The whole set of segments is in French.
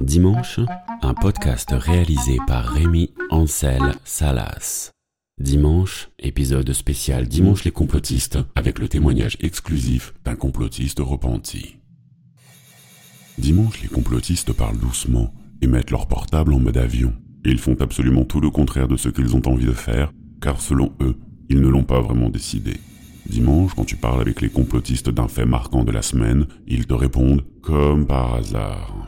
Dimanche, un podcast réalisé par Rémi Ansel Salas. Dimanche, épisode spécial Dimanche les complotistes, avec le témoignage exclusif d'un complotiste repenti. Dimanche, les complotistes parlent doucement et mettent leur portable en mode avion. Ils font absolument tout le contraire de ce qu'ils ont envie de faire, car selon eux, ils ne l'ont pas vraiment décidé. Dimanche, quand tu parles avec les complotistes d'un fait marquant de la semaine, ils te répondent comme par hasard.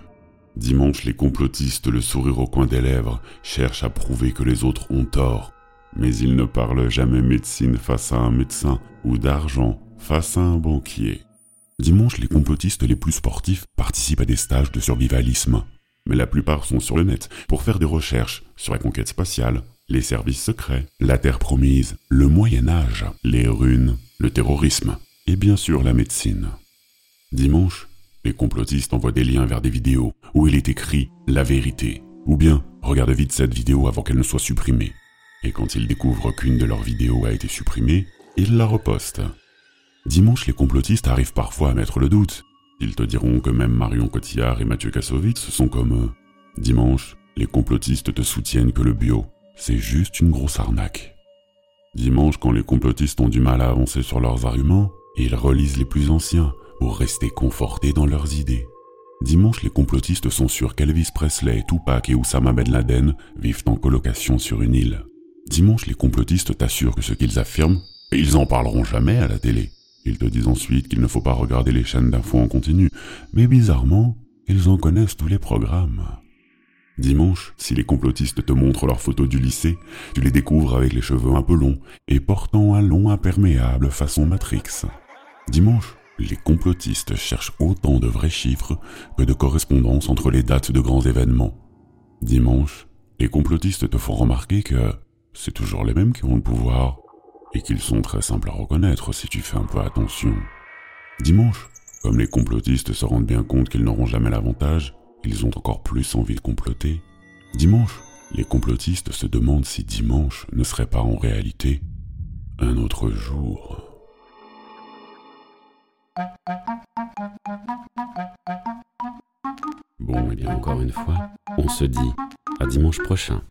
Dimanche, les complotistes, le sourire au coin des lèvres, cherchent à prouver que les autres ont tort. Mais ils ne parlent jamais médecine face à un médecin ou d'argent face à un banquier. Dimanche, les complotistes les plus sportifs participent à des stages de survivalisme. Mais la plupart sont sur le net pour faire des recherches sur la conquête spatiale, les services secrets, la Terre promise, le Moyen Âge, les runes, le terrorisme et bien sûr la médecine. Dimanche, les complotistes envoient des liens vers des vidéos où il est écrit la vérité. Ou bien, regarde vite cette vidéo avant qu'elle ne soit supprimée. Et quand ils découvrent qu'une de leurs vidéos a été supprimée, ils la repostent. Dimanche, les complotistes arrivent parfois à mettre le doute. Ils te diront que même Marion Cotillard et Mathieu Kassovitz sont comme eux. Dimanche, les complotistes te soutiennent que le bio, c'est juste une grosse arnaque. Dimanche, quand les complotistes ont du mal à avancer sur leurs arguments, ils relisent les plus anciens pour rester confortés dans leurs idées. Dimanche, les complotistes sont sûrs qu'Elvis Presley, Tupac et Oussama Ben Laden vivent en colocation sur une île. Dimanche, les complotistes t'assurent que ce qu'ils affirment, ils en parleront jamais à la télé. Ils te disent ensuite qu'il ne faut pas regarder les chaînes d'infos en continu, mais bizarrement, ils en connaissent tous les programmes. Dimanche, si les complotistes te montrent leurs photos du lycée, tu les découvres avec les cheveux un peu longs et portant un long imperméable façon Matrix. Dimanche, les complotistes cherchent autant de vrais chiffres que de correspondances entre les dates de grands événements. Dimanche, les complotistes te font remarquer que c'est toujours les mêmes qui ont le pouvoir et qu'ils sont très simples à reconnaître si tu fais un peu attention. Dimanche, comme les complotistes se rendent bien compte qu'ils n'auront jamais l'avantage, ils ont encore plus envie de comploter. Dimanche, les complotistes se demandent si dimanche ne serait pas en réalité un autre jour. Bon, et bien encore une fois, on se dit à dimanche prochain.